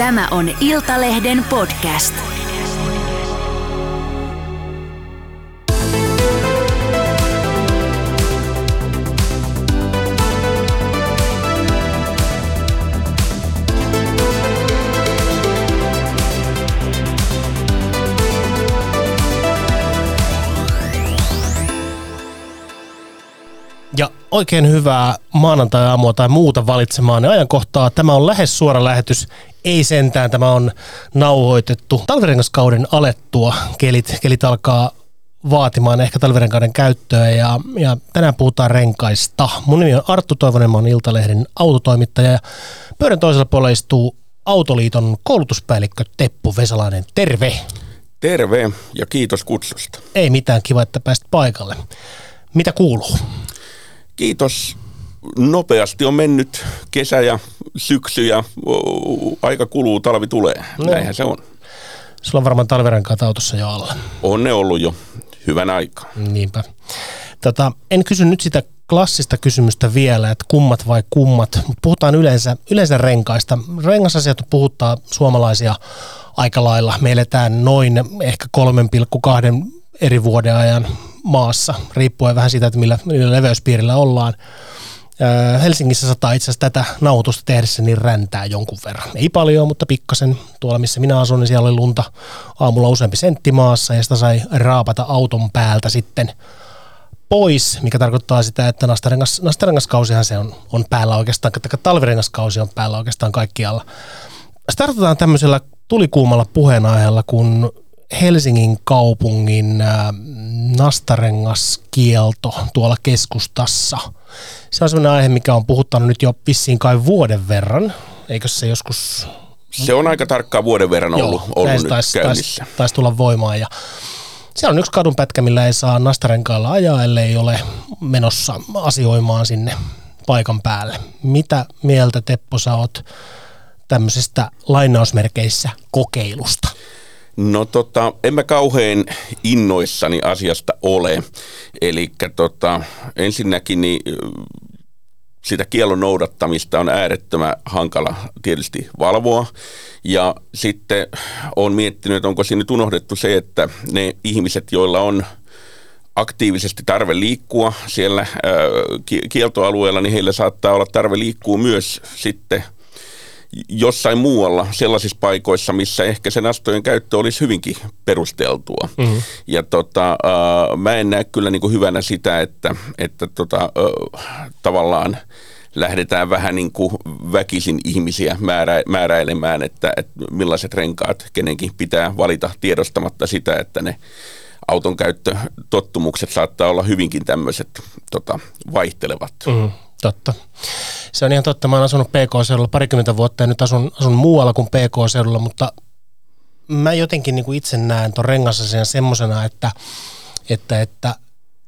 Tämä on Iltalehden podcast. Ja oikein hyvää maanantai-aamua tai muuta valitsemaan ajankohtaa. Tämä on lähes suora lähetys. Ei sentään, tämä on nauhoitettu talvirengaskauden alettua. Kelit, kelit alkaa vaatimaan ehkä talvirenkaiden käyttöä ja, ja tänään puhutaan renkaista. Mun nimi on Arttu Toivonen, mä oon Iltalehden autotoimittaja ja pöydän toisella puolella istuu Autoliiton koulutuspäällikkö Teppu Vesalainen. Terve! Terve ja kiitos kutsusta. Ei mitään, kiva, että pääsit paikalle. Mitä kuuluu? Kiitos. Nopeasti on mennyt kesä ja syksy ja aika kuluu, talvi tulee. No. Näinhän se on. Sulla on varmaan talvirenkaat autossa jo alla. On ne ollut jo hyvän aikaa. Niinpä. Tota, en kysy nyt sitä klassista kysymystä vielä, että kummat vai kummat, puhutaan yleensä, yleensä renkaista. Rengasasiat puhuttaa suomalaisia aika lailla. Me eletään noin ehkä 3,2 eri vuoden ajan maassa, riippuen vähän siitä, että millä, millä leveyspiirillä ollaan. Helsingissä sataa itse asiassa tätä nauhoitusta tehdessä niin räntää jonkun verran. Ei paljon, mutta pikkasen. Tuolla missä minä asun, niin siellä oli lunta aamulla useampi sentti maassa ja sitä sai raapata auton päältä sitten pois, mikä tarkoittaa sitä, että nastarengas, nastarengaskausihan se on, on päällä oikeastaan, että talvirengaskausi on päällä oikeastaan kaikkialla. Startataan tämmöisellä tulikuumalla puheenaiheella, kun Helsingin kaupungin äh, nastarengaskielto tuolla keskustassa. Se on sellainen aihe, mikä on puhuttanut nyt jo vissiin kai vuoden verran. Eikö se joskus... Se on aika tarkkaan vuoden verran ollut, Joo, ollut nyt taisi, käynnissä. Taisi, taisi tulla voimaan ja se on yksi kadunpätkä, millä ei saa nastarenkailla ajaa, ellei ole menossa asioimaan sinne paikan päälle. Mitä mieltä Teppo sä oot tämmöisestä lainausmerkeissä kokeilusta? No tota, en mä kauhean innoissani asiasta ole. Eli tota, ensinnäkin niin sitä kielon noudattamista on äärettömän hankala tietysti valvoa. Ja sitten on miettinyt, että onko siinä nyt unohdettu se, että ne ihmiset, joilla on aktiivisesti tarve liikkua siellä kieltoalueella, niin heillä saattaa olla tarve liikkua myös sitten – jossain muualla sellaisissa paikoissa, missä ehkä sen astojen käyttö olisi hyvinkin perusteltua. Mm-hmm. Ja tota, äh, mä en näe kyllä niin kuin hyvänä sitä, että, että tota, äh, tavallaan lähdetään vähän niin kuin väkisin ihmisiä määrä, määräilemään, että, että millaiset renkaat kenenkin pitää valita tiedostamatta sitä, että ne auton käyttötottumukset saattaa olla hyvinkin tämmöiset tota, vaihtelevat. Mm, totta. Se on ihan totta. Mä oon asunut PK-seudulla parikymmentä vuotta ja nyt asun, asun muualla kuin PK-seudulla, mutta mä jotenkin niin kuin itse näen tuon rengasasian semmoisena, että, että, että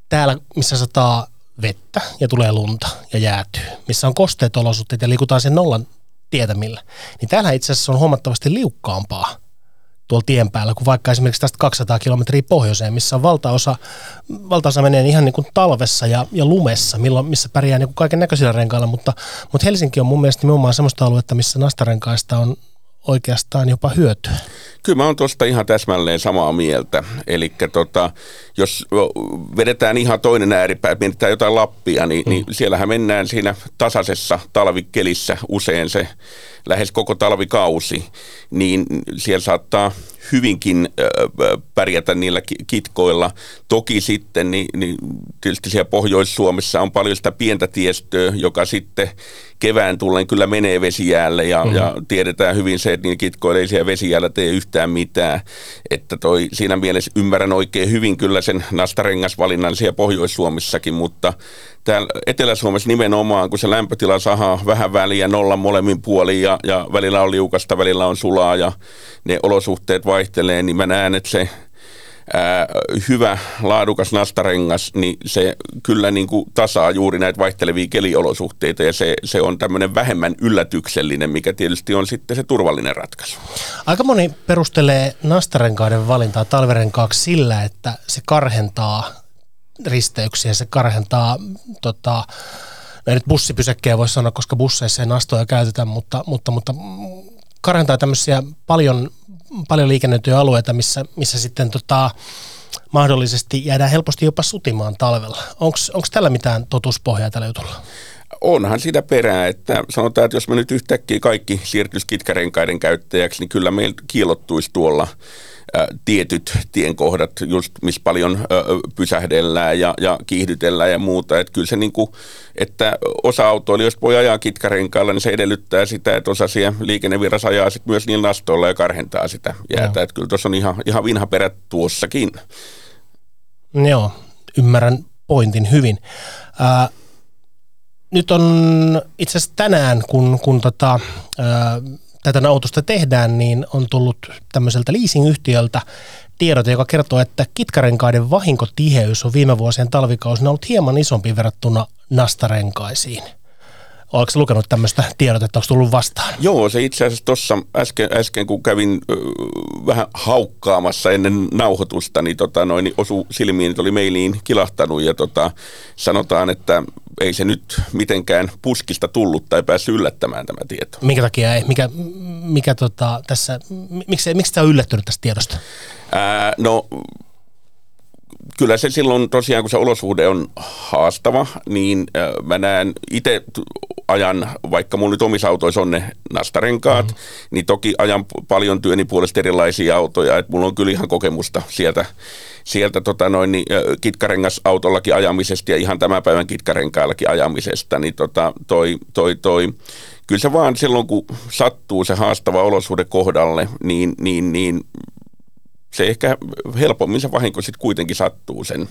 täällä, missä sataa vettä ja tulee lunta ja jäätyy, missä on kosteet olosuhteet ja liikutaan sen nollan tietämillä, niin täällä itse asiassa on huomattavasti liukkaampaa tuolla tien päällä, kuin vaikka esimerkiksi tästä 200 kilometriä pohjoiseen, missä valtaosa, valtaosa menee ihan niin kuin talvessa ja, ja lumessa, milloin, missä pärjää niin kaiken näköisillä renkailla, mutta, mutta Helsinki on mun mielestä nimenomaan sellaista aluetta, missä nastarenkaista on oikeastaan jopa hyötyä. Kyllä mä oon tuosta ihan täsmälleen samaa mieltä. Eli tota, jos vedetään ihan toinen ääripää, mietitään jotain Lappia, niin, mm. niin siellähän mennään siinä tasaisessa talvikelissä usein se lähes koko talvikausi, niin siellä saattaa hyvinkin pärjätä niillä kitkoilla. Toki sitten, niin, niin tietysti siellä Pohjois-Suomessa on paljon sitä pientä tiestöä, joka sitten kevään tullen kyllä menee vesijäälle ja, mm-hmm. ja tiedetään hyvin se, että niin kitkoilla ei siellä vesijäällä tee yhtään mitään. Että toi, siinä mielessä ymmärrän oikein hyvin kyllä sen nastarengasvalinnan siellä Pohjois-Suomessakin, mutta täällä Etelä-Suomessa nimenomaan, kun se lämpötila sahaa vähän väliä nollan molemmin puolin ja, ja välillä on liukasta, välillä on sulaa ja ne olosuhteet vaihtelee, niin mä näen, että se ää, hyvä, laadukas nastarengas, niin se kyllä niin kuin tasaa juuri näitä vaihtelevia keliolosuhteita ja se, se on tämmöinen vähemmän yllätyksellinen, mikä tietysti on sitten se turvallinen ratkaisu. Aika moni perustelee nastarenkaiden valintaa talverenkaaksi sillä, että se karhentaa risteyksiä, se karhentaa tota, no nyt bussipysäkkejä voisi sanoa, koska busseissa ei nastoja käytetä, mutta, mutta, mutta karentaa tämmöisiä paljon, paljon liikennöityjä alueita, missä, missä sitten tota, mahdollisesti jäädään helposti jopa sutimaan talvella. Onko tällä mitään totuuspohjaa tällä jutulla? onhan sitä perää, että sanotaan, että jos me nyt yhtäkkiä kaikki siirtyisi kitkarenkaiden käyttäjäksi, niin kyllä meillä kiilottuisi tuolla tietyt tienkohdat, just missä paljon pysähdellään ja, ja kiihdytellään ja muuta. Että kyllä se niin kuin, että osa autoilijoista voi ajaa kitkarenkailla, niin se edellyttää sitä, että osa siellä liikennevirrassa ajaa sit myös niillä nastoilla ja karhentaa sitä jäätä. Että kyllä tuossa on ihan, ihan vinha perä tuossakin. Joo, ymmärrän pointin hyvin. Ää, nyt on itse asiassa tänään, kun, kun tota, ää, tätä nautusta tehdään, niin on tullut tämmöiseltä leasing-yhtiöltä tiedot, joka kertoo, että kitkarenkaiden vahinkotiheys on viime vuosien talvikausina ollut hieman isompi verrattuna nastarenkaisiin. Oletko lukenut tämmöistä tiedotetta, onko tullut vastaan? Joo, se itse asiassa tuossa äsken, äsken, kun kävin ö, vähän haukkaamassa ennen nauhoitusta, niin, tota, noin, niin osu silmiin, että oli meiliin kilahtanut ja tota, sanotaan, että ei se nyt mitenkään puskista tullut tai päässyt yllättämään tämä tieto. Minkä takia ei? Mikä, mikä tota, tässä, miksi, miksi tämä on yllättynyt tästä tiedosta? Ää, no kyllä se silloin tosiaan, kun se olosuhde on haastava, niin mä näen itse ajan, vaikka mulla nyt omissa autoissa on ne nastarenkaat, mm-hmm. niin toki ajan paljon työni puolesta erilaisia autoja, että mulla on kyllä ihan kokemusta sieltä, sieltä tota noin, niin, kitkarengasautollakin ajamisesta ja ihan tämän päivän kitkarenkaillakin ajamisesta, niin tota, toi, toi, toi, kyllä se vaan silloin, kun sattuu se haastava olosuhde kohdalle, niin, niin, niin se ehkä helpommin se vahinko sitten kuitenkin sattuu sen,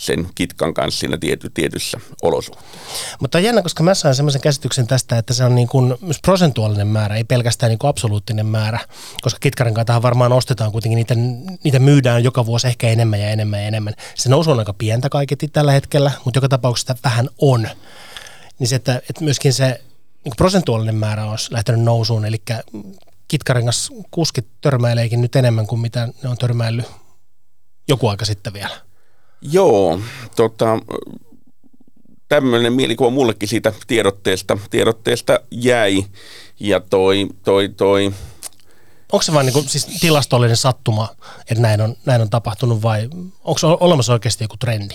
sen kitkan kanssa siinä tiety, tietyssä olosuhteessa. Mutta on jännä, koska mä saan semmoisen käsityksen tästä, että se on niin kuin myös prosentuaalinen määrä, ei pelkästään niin kuin absoluuttinen määrä, koska kitkarin kanssa varmaan ostetaan kuitenkin, niitä, niitä myydään joka vuosi ehkä enemmän ja enemmän ja enemmän. Se nousu on aika pientä kaiketi tällä hetkellä, mutta joka tapauksessa vähän on. Niin se, että, että myöskin se niin prosentuaalinen määrä olisi lähtenyt nousuun, eli kitkarengas kuskit törmäileekin nyt enemmän kuin mitä ne on törmäillyt joku aika sitten vielä. Joo, tota, tämmöinen mielikuva mullekin siitä tiedotteesta, tiedotteesta jäi. Ja toi, toi, toi, Onko se vain niin kuin, siis tilastollinen sattuma, että näin on, näin on tapahtunut vai onko olemassa oikeasti joku trendi?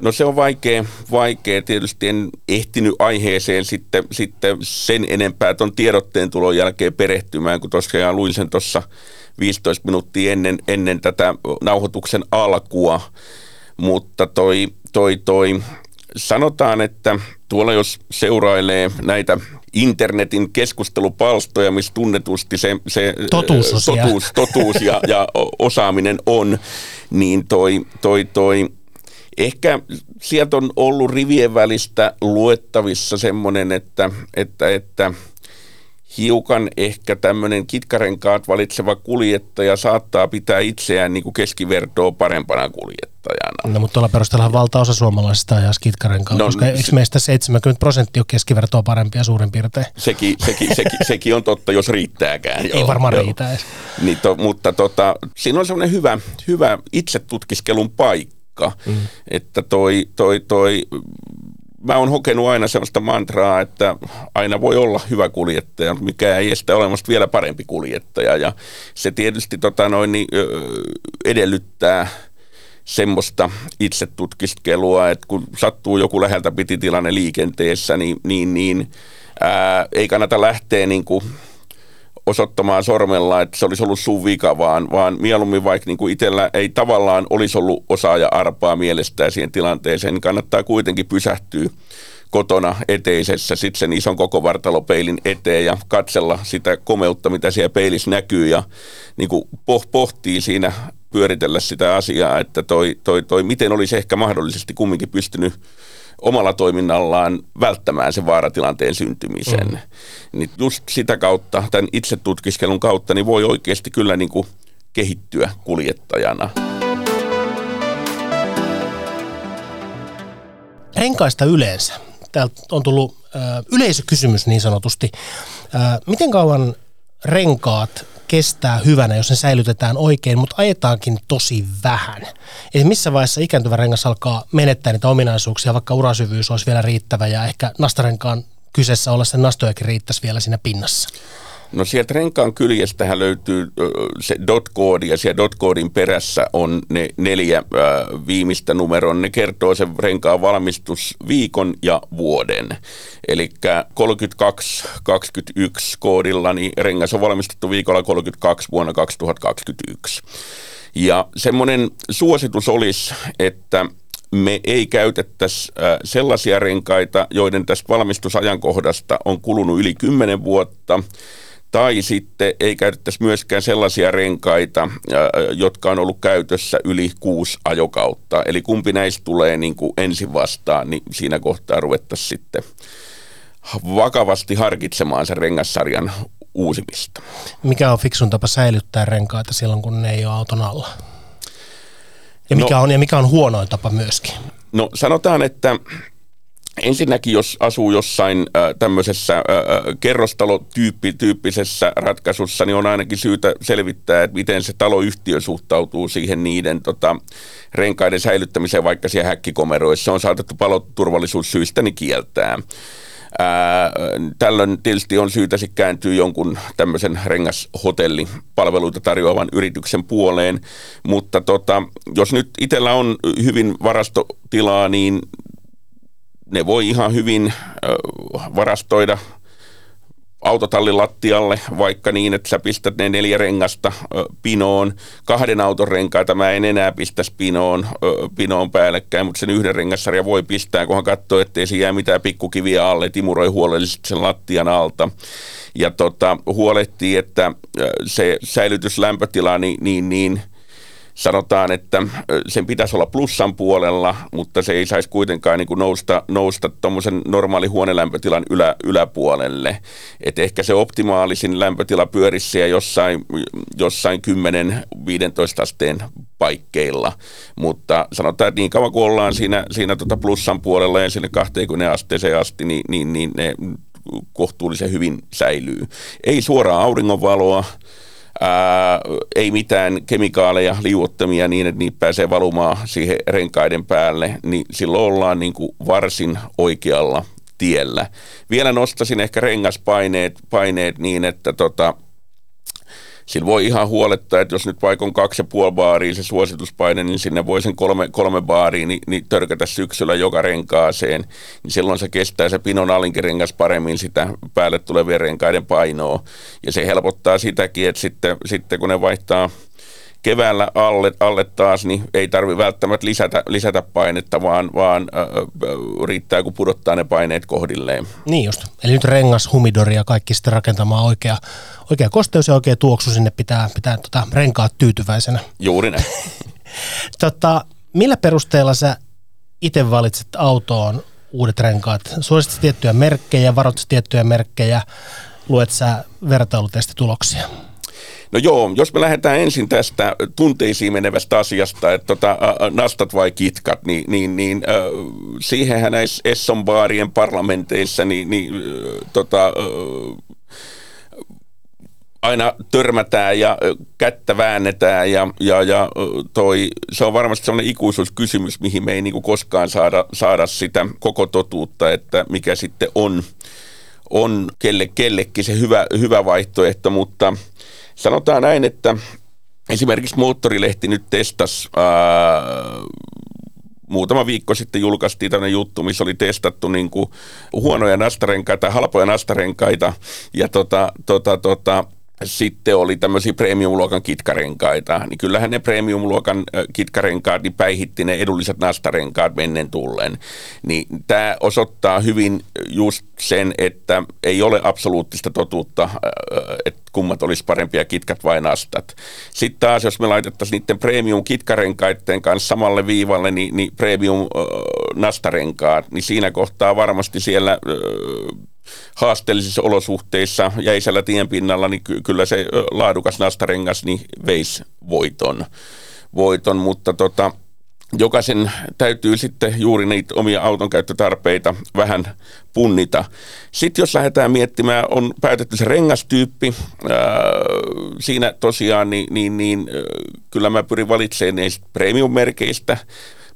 No se on vaikea, vaikea. Tietysti en ehtinyt aiheeseen sitten, sitten sen enempää tuon tiedotteen tulon jälkeen perehtymään, kun tosiaan luin sen tuossa 15 minuuttia ennen, ennen tätä nauhoituksen alkua. Mutta toi, toi, toi, sanotaan, että tuolla jos seurailee näitä internetin keskustelupalstoja, missä tunnetusti se, se totuus, totuus, totuus ja, ja osaaminen on, niin toi, toi, toi Ehkä sieltä on ollut rivien välistä luettavissa semmoinen, että, että, että hiukan ehkä tämmöinen kitkarenkaat valitseva kuljettaja saattaa pitää itseään niin kuin keskivertoa parempana kuljettajana. No mutta tuolla perusteella valtaosa suomalaisista ajaa kitkarenkaalla, no, koska eikö meistä 70 prosenttia ole keskivertoa parempia suurin piirtein? Sekin, sekin, sekin, sekin on totta, jos riittääkään. Ei joo, varmaan joo. riitä edes. Niin to, mutta tota, siinä on semmoinen hyvä, hyvä itsetutkiskelun paikka paikka. Mm. Että toi, toi, toi, mä oon hokenut aina sellaista mantraa, että aina voi olla hyvä kuljettaja, mikä ei estä olemasta vielä parempi kuljettaja. Ja se tietysti tota noin, niin, edellyttää semmoista itsetutkiskelua, että kun sattuu joku läheltä piti tilanne liikenteessä, niin, niin, niin ää, ei kannata lähteä niin kuin osoittamaan sormella, että se olisi ollut sun vika, vaan, vaan mieluummin vaikka niin kuin itsellä ei tavallaan olisi ollut osaaja arpaa mielestään siihen tilanteeseen, niin kannattaa kuitenkin pysähtyä kotona eteisessä sitten sen ison koko vartalopeilin eteen ja katsella sitä komeutta, mitä siellä peilissä näkyy ja niin kuin pohtii siinä pyöritellä sitä asiaa, että toi, toi, toi, miten olisi ehkä mahdollisesti kumminkin pystynyt omalla toiminnallaan välttämään sen vaaratilanteen syntymisen. Mm. Niin just sitä kautta, tämän itsetutkiskelun kautta, niin voi oikeasti kyllä niin kuin kehittyä kuljettajana. Renkaista yleensä. Täältä on tullut ö, yleisökysymys niin sanotusti. Ö, miten kauan renkaat kestää hyvänä, jos ne säilytetään oikein, mutta ajetaankin tosi vähän. Eli missä vaiheessa ikääntyvä rengas alkaa menettää niitä ominaisuuksia, vaikka urasyvyys olisi vielä riittävä ja ehkä nastarenkaan kyseessä olla sen nastojakin riittäisi vielä siinä pinnassa? No sieltä renkaan kyljestähän löytyy se dot-koodi ja siellä dot-koodin perässä on ne neljä viimeistä numeroa. Ne kertoo sen renkaan valmistusviikon ja vuoden. Eli 3221 koodilla niin rengas on valmistettu viikolla 32 vuonna 2021. Ja semmoinen suositus olisi, että me ei käytettäisi sellaisia renkaita, joiden tästä valmistusajankohdasta on kulunut yli 10 vuotta, tai sitten ei käytettäisi myöskään sellaisia renkaita, jotka on ollut käytössä yli kuusi ajokautta. Eli kumpi näistä tulee niin kuin ensin vastaan, niin siinä kohtaa ruvettaisiin sitten vakavasti harkitsemaan sen rengassarjan uusimista. Mikä on fiksun tapa säilyttää renkaita silloin, kun ne ei ole auton alla? Ja mikä, no, on, ja mikä on huonoin tapa myöskin? No sanotaan, että Ensinnäkin, jos asuu jossain äh, tämmöisessä äh, kerrostalotyyppisessä ratkaisussa, niin on ainakin syytä selvittää, että miten se taloyhtiö suhtautuu siihen niiden tota, renkaiden säilyttämiseen, vaikka siellä häkkikomeroissa on saatettu paloturvallisuussyistä niin kieltää. Ää, tällöin tietysti on syytä kääntyä jonkun tämmöisen rengashotellipalveluita tarjoavan yrityksen puoleen, mutta tota, jos nyt itsellä on hyvin varastotilaa, niin ne voi ihan hyvin varastoida autotallin lattialle, vaikka niin, että sä pistät ne neljä rengasta pinoon. Kahden auton renkaita mä en enää pistä pinoon, pinoon päällekkäin, mutta sen yhden rengassarja voi pistää, kunhan katsoo, ettei siinä jää mitään pikkukiviä alle, timuroi huolellisesti sen lattian alta. Ja tota, huolehtii, että se säilytyslämpötila niin, niin, niin sanotaan, että sen pitäisi olla plussan puolella, mutta se ei saisi kuitenkaan niin kuin nousta, nousta tuommoisen normaali huonelämpötilan ylä, yläpuolelle. Et ehkä se optimaalisin lämpötila pyörisi jossain, jossain 10-15 asteen paikkeilla, mutta sanotaan, että niin kauan kuin ollaan siinä, siinä tota plussan puolella ja sinne 20 asteeseen asti, niin, niin, niin ne kohtuullisen hyvin säilyy. Ei suoraa auringonvaloa, ää, ei mitään kemikaaleja, liuottamia niin, että niitä pääsee valumaan siihen renkaiden päälle, niin silloin ollaan niin kuin varsin oikealla tiellä. Vielä nostasin ehkä rengaspaineet paineet niin, että tota, sillä voi ihan huolettaa, että jos nyt vaikka on kaksi ja puoli baaria se suosituspaine, niin sinne voi sen kolme, kolme baaria niin, niin törkätä syksyllä joka renkaaseen, niin silloin se kestää se pinon alinkirengas paremmin sitä päälle tulevien renkaiden painoa. Ja se helpottaa sitäkin, että sitten, sitten kun ne vaihtaa keväällä alle, alle taas, niin ei tarvi välttämättä lisätä, lisätä painetta, vaan, vaan äh, riittää, kun pudottaa ne paineet kohdilleen. Niin just. Eli nyt rengas, humidori ja kaikki sitten rakentamaan oikea, oikea kosteus ja oikea tuoksu sinne pitää, pitää tota, renkaat tyytyväisenä. Juuri näin. tota, millä perusteella sä itse valitset autoon uudet renkaat? Suositko tiettyjä merkkejä, varoitko tiettyjä merkkejä, luet sä vertailutestituloksia? No joo, jos me lähdetään ensin tästä tunteisiin menevästä asiasta, että tota, nastat vai kitkat, niin, niin, niin äh, siihenhän näissä Esson-baarien parlamenteissa niin, niin äh, tota, äh, aina törmätään ja kättä väännetään ja, ja, ja toi, se on varmasti sellainen ikuisuuskysymys, mihin me ei niin koskaan saada, saada sitä koko totuutta, että mikä sitten on, on kelle, kellekin se hyvä, hyvä vaihtoehto, mutta sanotaan näin, että esimerkiksi Moottorilehti nyt testasi ää, muutama viikko sitten julkaistiin tämmöinen juttu, missä oli testattu niin kuin huonoja nastarenkaita, halpoja nastarenkaita. Ja tota, tota, tota, sitten oli tämmöisiä premium-luokan kitkarenkaita, niin kyllähän ne premium-luokan kitkarenkaat niin päihitti ne edulliset nastarenkaat mennen tullen. Niin tämä osoittaa hyvin just sen, että ei ole absoluuttista totuutta, että kummat olisi parempia kitkat vai nastat. Sitten taas, jos me laitettaisiin niiden premium-kitkarenkaiden kanssa samalle viivalle, niin, niin premium-nastarenkaat, niin siinä kohtaa varmasti siellä haasteellisissa olosuhteissa jäisellä tienpinnalla, niin ky- kyllä se laadukas nastarengas niin veisi voiton. voiton mutta tota, jokaisen täytyy sitten juuri niitä omia autonkäyttötarpeita vähän punnita. Sitten jos lähdetään miettimään, on päätetty se rengastyyppi, ää, siinä tosiaan niin, niin, niin kyllä mä pyrin valitsemaan niistä premium-merkeistä,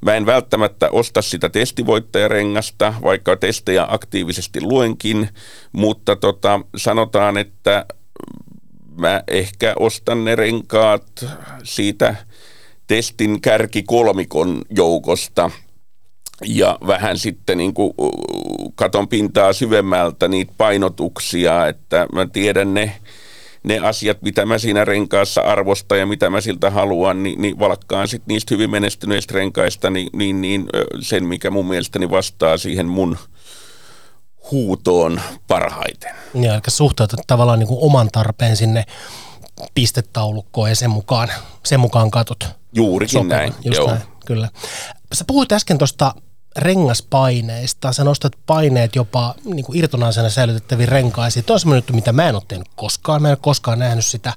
Mä en välttämättä osta sitä testivoittajarengasta, vaikka testejä aktiivisesti luenkin, mutta tota, sanotaan, että mä ehkä ostan ne renkaat siitä testin kärki kolmikon joukosta. Ja vähän sitten niin kuin katon pintaa syvemmältä niitä painotuksia, että mä tiedän ne, ne asiat, mitä mä siinä renkaassa arvostan ja mitä mä siltä haluan, niin, niin valkkaan sitten niistä hyvin menestyneistä renkaista niin, niin, niin sen, mikä mun mielestäni vastaa siihen mun huutoon parhaiten. Ja, eli suhteutat tavallaan niin kuin oman tarpeen sinne pistetaulukkoon ja sen mukaan, sen mukaan katut. Juurikin sopivan. näin, Just joo. näin, kyllä. Sä puhuit äsken tuosta rengaspaineista. Sä nostat paineet jopa niin kuin irtonaisena säilytettäviin renkaisiin. Tuo on semmoinen juttu, mitä mä en ole tehnyt koskaan. Mä en ole koskaan nähnyt sitä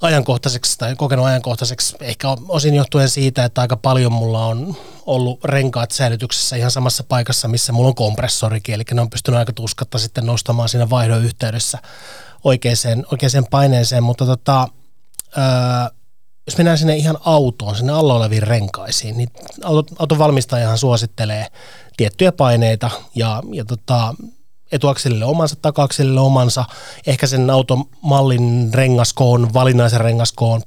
ajankohtaiseksi tai kokenut ajankohtaiseksi. Ehkä osin johtuen siitä, että aika paljon mulla on ollut renkaat säilytyksessä ihan samassa paikassa, missä mulla on kompressorikin. Eli ne on pystynyt aika tuskatta sitten nostamaan siinä vaihdon yhteydessä oikeaan, oikeaan paineeseen. Mutta tota, öö, jos mennään sinne ihan autoon, sinne alla oleviin renkaisiin, niin auton valmistajahan suosittelee tiettyjä paineita ja, ja tota, etuakselille omansa, takakselille omansa, ehkä sen automallin rengaskoon, valinnaisen rengaskoon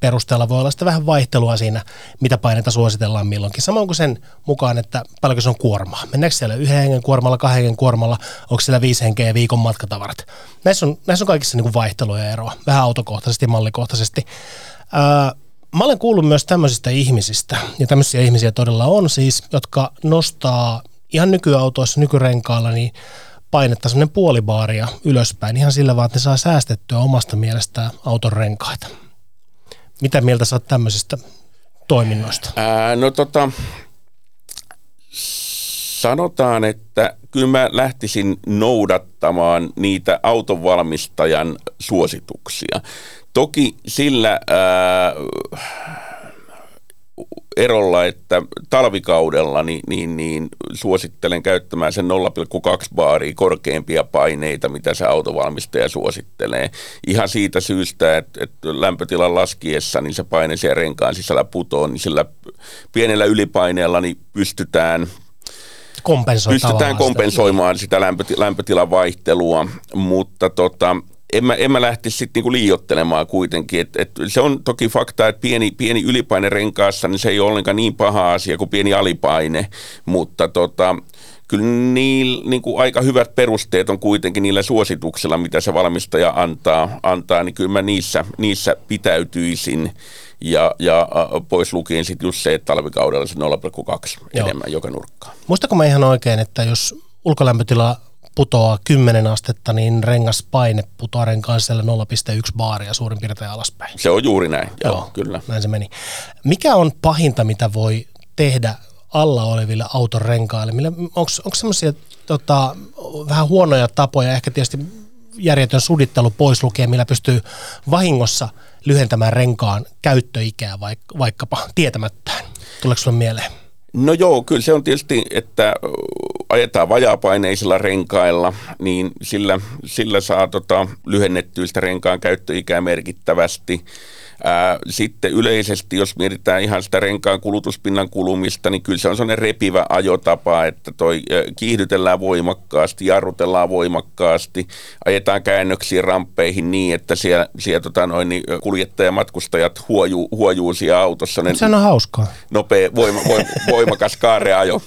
perusteella voi olla sitten vähän vaihtelua siinä, mitä paineita suositellaan milloinkin. Samoin kuin sen mukaan, että paljonko se on kuormaa. Mennäänkö siellä yhden hengen kuormalla, kahden hengen kuormalla, onko siellä viisi henkeä ja viikon matkatavarat. Näissä on, näissä on kaikissa niin kuin vaihtelua ja eroa, vähän autokohtaisesti ja mallikohtaisesti. Ää, mä olen kuullut myös tämmöisistä ihmisistä, ja tämmöisiä ihmisiä todella on siis, jotka nostaa ihan nykyautoissa, nykyrenkaalla, niin painetta semmoinen puolibaaria ylöspäin ihan sillä vaan, että ne saa säästettyä omasta mielestään auton renkaita. Mitä mieltä sä oot tämmöisistä toiminnoista? Ää, no tota, sanotaan, että kyllä mä lähtisin noudattamaan niitä autonvalmistajan suosituksia. Toki sillä ää, erolla, että talvikaudella niin, niin, niin suosittelen käyttämään sen 0,2 baaria korkeampia paineita, mitä se autovalmistaja suosittelee. Ihan siitä syystä, että, että lämpötilan laskiessa niin se paine siellä renkaan sisällä putoaa, niin sillä pienellä ylipaineella niin pystytään pystytään kompensoimaan sitä lämpötilan vaihtelua, mutta tota, en mä, en mä lähtisi sitten niinku liiottelemaan kuitenkin. Et, et se on toki fakta, että pieni, pieni ylipaine renkaassa, niin se ei ole ollenkaan niin paha asia kuin pieni alipaine, mutta tota, kyllä niillä niin kuin aika hyvät perusteet on kuitenkin niillä suosituksilla, mitä se valmistaja antaa, antaa niin kyllä mä niissä, niissä pitäytyisin. Ja, ja pois lukien sitten just se, että talvikaudella se 0,2 Joo. enemmän joka nurkkaan. Muistako mä ihan oikein, että jos ulkolämpötila putoaa 10 astetta, niin rengaspaine putoaa renkaan 0,1 baaria suurin piirtein alaspäin. Se on juuri näin, joo, joo kyllä. Näin se meni. Mikä on pahinta, mitä voi tehdä alla oleville auton renkaille? Onko semmoisia tota, vähän huonoja tapoja, ehkä tietysti järjetön sudittelu pois lukee, millä pystyy vahingossa lyhentämään renkaan käyttöikää vaik- vaikkapa tietämättään? Tuleeko sinulle mieleen? No joo, kyllä se on tietysti, että ajetaan vajapaineisilla renkailla, niin sillä, sillä saa tota, lyhennettyä sitä renkaan käyttöikää merkittävästi. Ää, sitten yleisesti, jos mietitään ihan sitä renkaan kulutuspinnan kulumista, niin kyllä se on sellainen repivä ajotapa, että toi kiihdytellään voimakkaasti, jarrutellaan voimakkaasti, ajetaan käännöksiä ramppeihin niin, että siellä, siellä tota noin, niin kuljettajamatkustajat huojuu, huojuu siellä autossa. Se on hauskaa. Nopea, voima, voima, voimakas kaareajo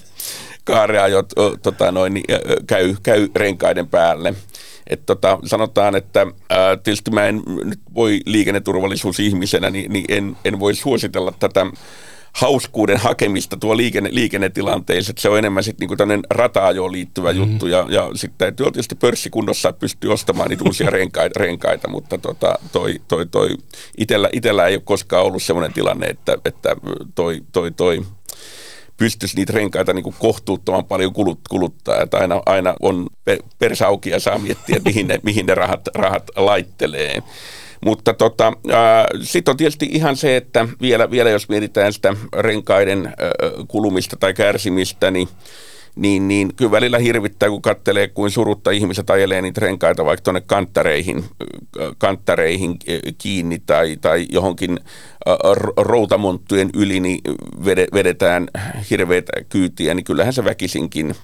kaareajot tota noin, niin, käy, käy renkaiden päälle. Et tota, sanotaan, että ää, tietysti mä en nyt voi liikenneturvallisuusihmisenä, niin, niin en, en voi suositella tätä hauskuuden hakemista tuo liikenne, liikennetilanteessa, että se on enemmän sitten niinku tämmöinen rata liittyvä mm-hmm. juttu, ja, ja sitten täytyy olla tietysti pörssikunnossa pystyy ostamaan niitä uusia renkaita, renkaita mutta tota, toi, toi, toi, itellä, itellä ei ole koskaan ollut sellainen tilanne, että, että toi, toi, toi pystyisi niitä renkaita niin kuin kohtuuttoman paljon kulut, kuluttaa. Että aina, aina on persauki ja saa miettiä, mihin ne, mihin ne rahat, rahat laittelee. Mutta tota, sitten on tietysti ihan se, että vielä, vielä jos mietitään sitä renkaiden kulumista tai kärsimistä, niin niin, niin kyllä välillä hirvittää, kun kattelee, kuin surutta ihmiset ajelee niitä renkaita vaikka tuonne kanttareihin, kanttareihin kiinni tai, tai johonkin routamonttujen yli, niin vedetään hirveitä kyytiä, niin kyllähän se väkisinkin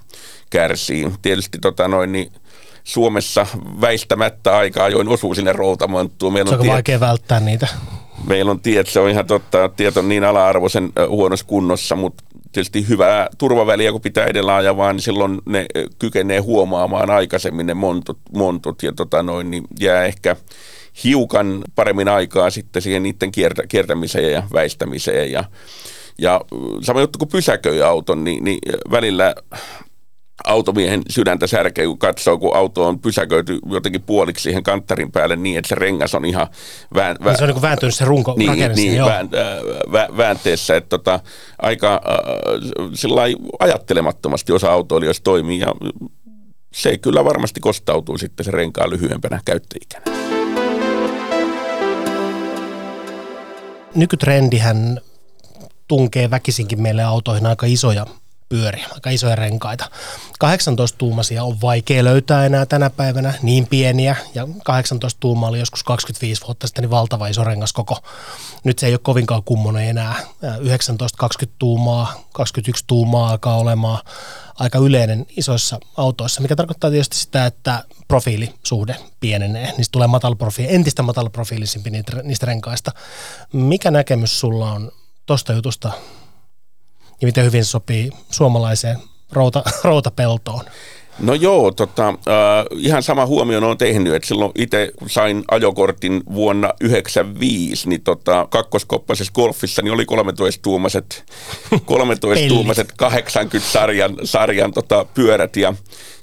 kärsii. Tietysti tota noin, niin Suomessa väistämättä aikaa ajoin osuu sinne routamonttuun. Meillä on, on vaikea välttää niitä. Meillä on tiet, se on ihan totta, tiet on niin ala-arvoisen huonossa kunnossa, mutta tietysti hyvää turvaväliä, kun pitää edellä ajaa, niin silloin ne kykenee huomaamaan aikaisemmin ne montut, montut ja tota noin, niin jää ehkä hiukan paremmin aikaa sitten siihen niiden kiertä, kiertämiseen ja väistämiseen. Ja, ja sama juttu kuin pysäköi auton, niin, niin välillä automiehen sydäntä särkeä, kun katsoo, kun auto on pysäköity jotenkin puoliksi siihen kanttarin päälle niin, että se rengas on ihan... Vään, vä, niin se on niin vääntynyt se runko niin, niin, vään, vä, väänteessä, että tota, aika äh, ajattelemattomasti osa autoilijoista toimii ja se kyllä varmasti kostautuu sitten se renkaan lyhyempänä käyttöikänä. Nykytrendihän tunkee väkisinkin meille autoihin aika isoja pyöriä, aika isoja renkaita. 18 tuumasia on vaikea löytää enää tänä päivänä, niin pieniä, ja 18 tuumaa oli joskus 25 vuotta sitten niin valtava iso rengas koko. Nyt se ei ole kovinkaan kummonen enää. 19-20 tuumaa, 21 tuumaa alkaa olemaan aika yleinen isoissa autoissa, mikä tarkoittaa tietysti sitä, että profiilisuhde pienenee. Niistä tulee matalaprofiili, entistä matalaprofiilisimpi niistä renkaista. Mikä näkemys sulla on tuosta jutusta ja miten hyvin se sopii suomalaiseen routa, routapeltoon? No joo, tota, äh, ihan sama huomioon on tehnyt, että silloin itse sain ajokortin vuonna 1995, niin tota, kakkoskoppaisessa golfissa niin oli 13-tuumaiset, 13-tuumaiset 80-sarjan sarjan, tota, pyörät ja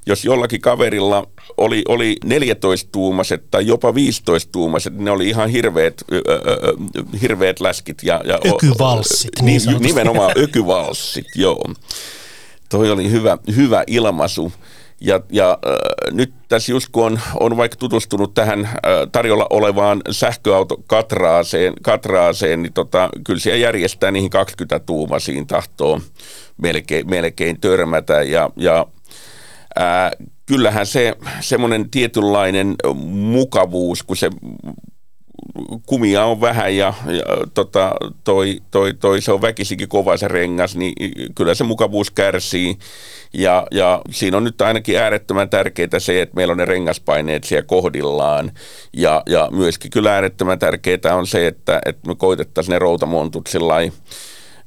jos jollakin kaverilla oli, oli 14-tuumaiset tai jopa 15-tuumaiset, ne oli ihan hirveät, ö, ö, hirveät läskit. Ja, ja, ökyvalssit. Niin, niin nimenomaan ökyvalssit, joo. Toi oli hyvä, hyvä ilmaisu. Ja, ja äh, nyt tässä just kun on, on vaikka tutustunut tähän äh, tarjolla olevaan sähköautokatraaseen, katraaseen, niin tota, kyllä siellä järjestää niihin 20 tuumasiin tahtoo melkein, melkein törmätä. Ja, ja äh, kyllähän se semmoinen tietynlainen mukavuus, kun se kumia on vähän ja, ja tota, toi, toi, toi, se on väkisikin kova se rengas, niin kyllä se mukavuus kärsii. Ja, ja siinä on nyt ainakin äärettömän tärkeää se, että meillä on ne rengaspaineet siellä kohdillaan. Ja, ja myöskin kyllä äärettömän tärkeää on se, että, että me koitettaisiin ne routamontut sillä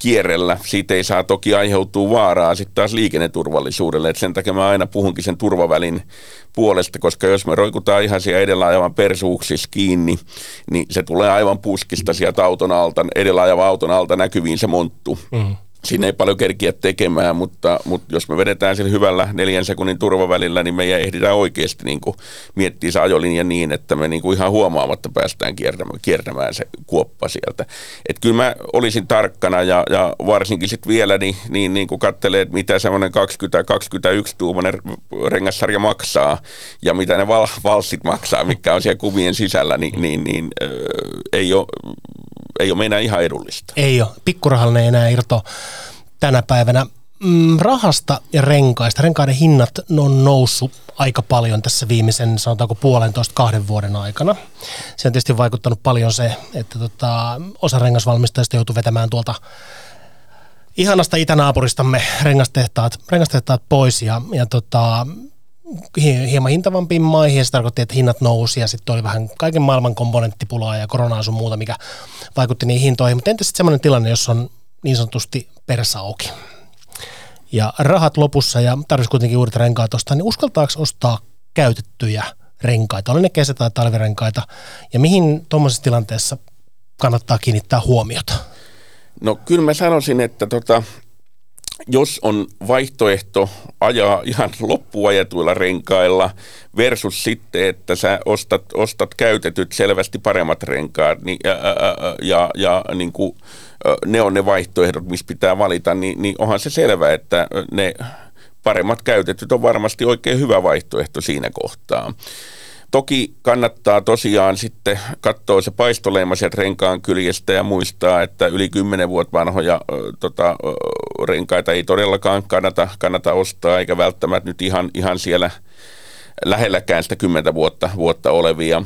kierrellä. Siitä ei saa toki aiheutua vaaraa sitten taas liikenneturvallisuudelle. Et sen takia mä aina puhunkin sen turvavälin puolesta, koska jos me roikutaan ihan siellä edellä ajavan persuuksissa kiinni, niin se tulee aivan puskista sieltä auton alta, edellä ajavan auton alta näkyviin se monttu. Mm siinä ei paljon kerkiä tekemään, mutta, mutta jos me vedetään sillä hyvällä neljän sekunnin turvavälillä, niin me ei ehditä oikeasti niin kuin miettiä se ajolinja niin, että me niin kuin ihan huomaamatta päästään kiertämään, kiertämään se kuoppa sieltä. Et kyllä mä olisin tarkkana ja, ja varsinkin sitten vielä niin, niin, niin kuin katselee, että mitä semmoinen 20-21 tuumainen rengassarja maksaa ja mitä ne val, valssit maksaa, mikä on siellä kuvien sisällä, niin, niin, niin äh, ei ole ei ole meinaa ihan edullista. Ei ole. Pikkurahallinen ei enää irto tänä päivänä. Mm, rahasta ja renkaista. Renkaiden hinnat on noussut aika paljon tässä viimeisen, sanotaanko puolentoista kahden vuoden aikana. Se on tietysti vaikuttanut paljon se, että tota, osa rengasvalmistajista joutuu vetämään tuolta ihanasta itänaapuristamme rengastehtaat, rengastehtaat pois ja, ja tota, hieman hintavampiin maihin ja se tarkoitti, että hinnat nousi ja sitten oli vähän kaiken maailman komponenttipulaa ja koronaa sun muuta, mikä vaikutti niihin hintoihin. Mutta entä sitten semmoinen tilanne, jos on niin sanotusti persa auki ja rahat lopussa ja tarvitsisi kuitenkin uudet renkaat ostaa, niin uskaltaako ostaa käytettyjä renkaita, oli ne kesä- tai talvirenkaita ja mihin tuommoisessa tilanteessa kannattaa kiinnittää huomiota? No kyllä mä sanoisin, että tota, jos on vaihtoehto ajaa ihan loppuajetuilla renkailla versus sitten, että sä ostat, ostat käytetyt selvästi paremmat renkaat niin, ja, ja, ja, ja niin kuin, ne on ne vaihtoehdot, missä pitää valita, niin, niin onhan se selvä, että ne paremmat käytetyt on varmasti oikein hyvä vaihtoehto siinä kohtaa. Toki kannattaa tosiaan sitten katsoa se paistoleima sieltä renkaan kyljestä ja muistaa, että yli 10 vuotta vanhoja tota, renkaita ei todellakaan kannata, kannata ostaa, eikä välttämättä nyt ihan, ihan siellä lähelläkään sitä 10 vuotta, vuotta olevia.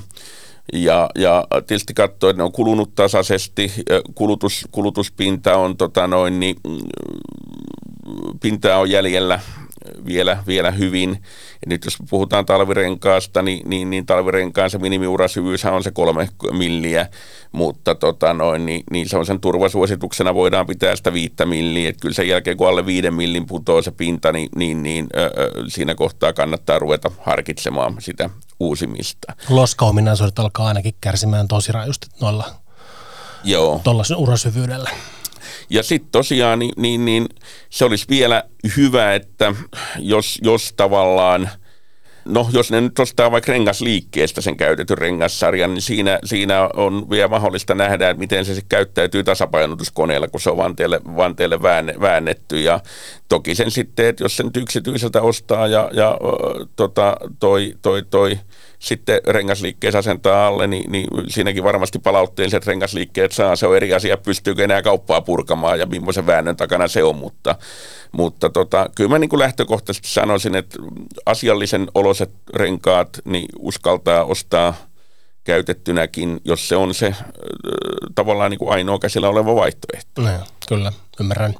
Ja, ja tietysti katsoa, että ne on kulunut tasaisesti, kulutus, kulutuspinta on tota noin, niin, mm, pintaa on jäljellä vielä, vielä hyvin. Ja nyt jos puhutaan talvirenkaasta, niin, niin, niin talvirenkaan se minimiurasyvyys on se kolme milliä, mutta tota noin, niin, niin se on sen turvasuosituksena voidaan pitää sitä viittä milliä. Että kyllä sen jälkeen kun alle viiden millin putoo se pinta, niin, niin, niin ö, siinä kohtaa kannattaa ruveta harkitsemaan sitä uusimista. Loskaominaisuudet alkaa ainakin kärsimään tosi rajusti noilla Joo. tuollaisen urasyvyydellä. Ja sitten tosiaan niin, niin, niin se olisi vielä hyvä, että jos, jos tavallaan – No, jos ne nyt ostaa vaikka rengasliikkeestä sen käytetyn rengassarjan, niin siinä, siinä on vielä mahdollista nähdä, että miten se käyttäytyy tasapainotuskoneella, kun se on vanteelle, vanteelle väännetty. Ja toki sen sitten, että jos sen yksityiseltä ostaa ja, ja tota, toi, toi, toi sitten rengasliikkeessä asentaa alle, niin, niin siinäkin varmasti palautteelliset rengasliikkeet saa. Se on eri asia, pystyykö enää kauppaa purkamaan ja millaisen väännön takana se on, mutta, mutta tota, kyllä mä niin kuin lähtökohtaisesti sanoisin, että asiallisen oloset renkaat niin uskaltaa ostaa käytettynäkin, jos se on se tavallaan niin kuin ainoa käsillä oleva vaihtoehto. No, kyllä, ymmärrän.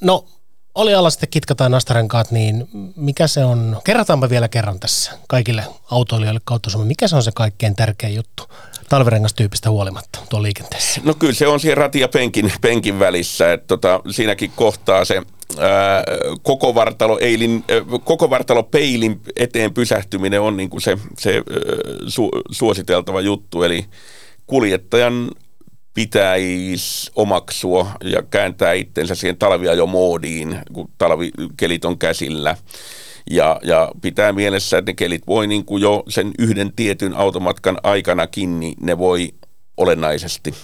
No, oli alla sitten kitka tai nastarenkaat, niin mikä se on, kerrataanpa vielä kerran tässä kaikille autoilijoille kautta Suomen, mikä se on se kaikkein tärkein juttu talvirengastyypistä huolimatta tuo liikenteessä? No kyllä se on rati ja penkin, penkin välissä, että tota, siinäkin kohtaa se ää, koko, vartalo eilin, ää, koko vartalo peilin eteen pysähtyminen on niin kuin se, se ää, su, suositeltava juttu, eli kuljettajan pitäisi omaksua ja kääntää itsensä siihen talviajomoodiin, kun talvikelit on käsillä. Ja, ja pitää mielessä, että ne kelit voi niin kuin jo sen yhden tietyn automatkan aikanakin, niin ne voi olennaisesti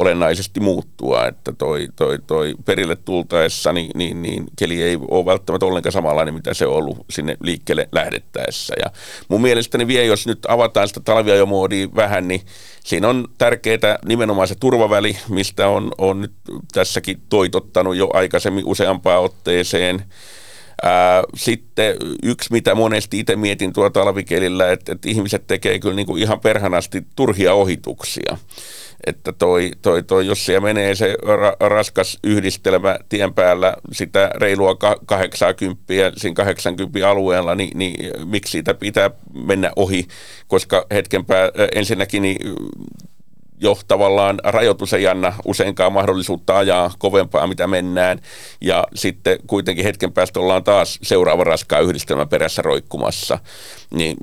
olennaisesti muuttua, että toi, toi, toi perille tultaessa niin, niin, niin keli ei ole välttämättä ollenkaan samanlainen, mitä se on ollut sinne liikkeelle lähdettäessä. Ja mun mielestäni vielä, jos nyt avataan sitä talviajomoodia vähän, niin siinä on tärkeää nimenomaan se turvaväli, mistä on, on nyt tässäkin toitottanut jo aikaisemmin useampaan otteeseen. Sitten yksi, mitä monesti itse mietin tuolla talvikelillä, että, että ihmiset tekee kyllä niin kuin ihan perhanasti turhia ohituksia että toi, toi, toi, jos siellä menee se ra, raskas yhdistelmä tien päällä sitä reilua 80 siinä 80 alueella, niin, niin miksi siitä pitää mennä ohi, koska hetken pää, ensinnäkin niin jo tavallaan rajoitus ei anna useinkaan mahdollisuutta ajaa kovempaa, mitä mennään. Ja sitten kuitenkin hetken päästä ollaan taas seuraava raskaa yhdistelmän perässä roikkumassa. Niin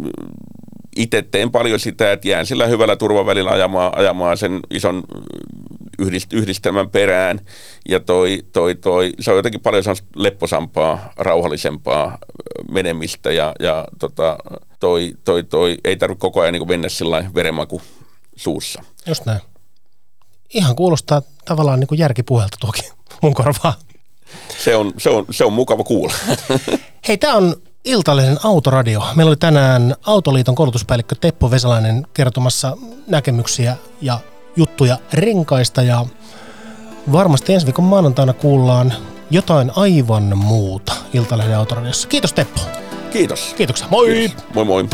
itse teen paljon sitä, että jään sillä hyvällä turvavälillä ajamaan, ajamaan sen ison yhdistelmän perään. Ja toi, toi, toi, se on jotenkin paljon lepposampaa, rauhallisempaa menemistä ja, ja tota, toi, toi, toi, ei tarvitse koko ajan niin mennä sillä verenmaku suussa. Just näin. Ihan kuulostaa tavallaan niin kuin järkipuhelta tuokin mun korvaa. Se on, se on, se on mukava kuulla. Hei, tämä on Iltalehden Autoradio. Meillä oli tänään Autoliiton koulutuspäällikkö Teppo Vesalainen kertomassa näkemyksiä ja juttuja renkaista ja varmasti ensi viikon maanantaina kuullaan jotain aivan muuta Iltalehden Autoradiossa. Kiitos Teppo. Kiitos. Kiitoksia. Moi. Kiitos. Moi moi.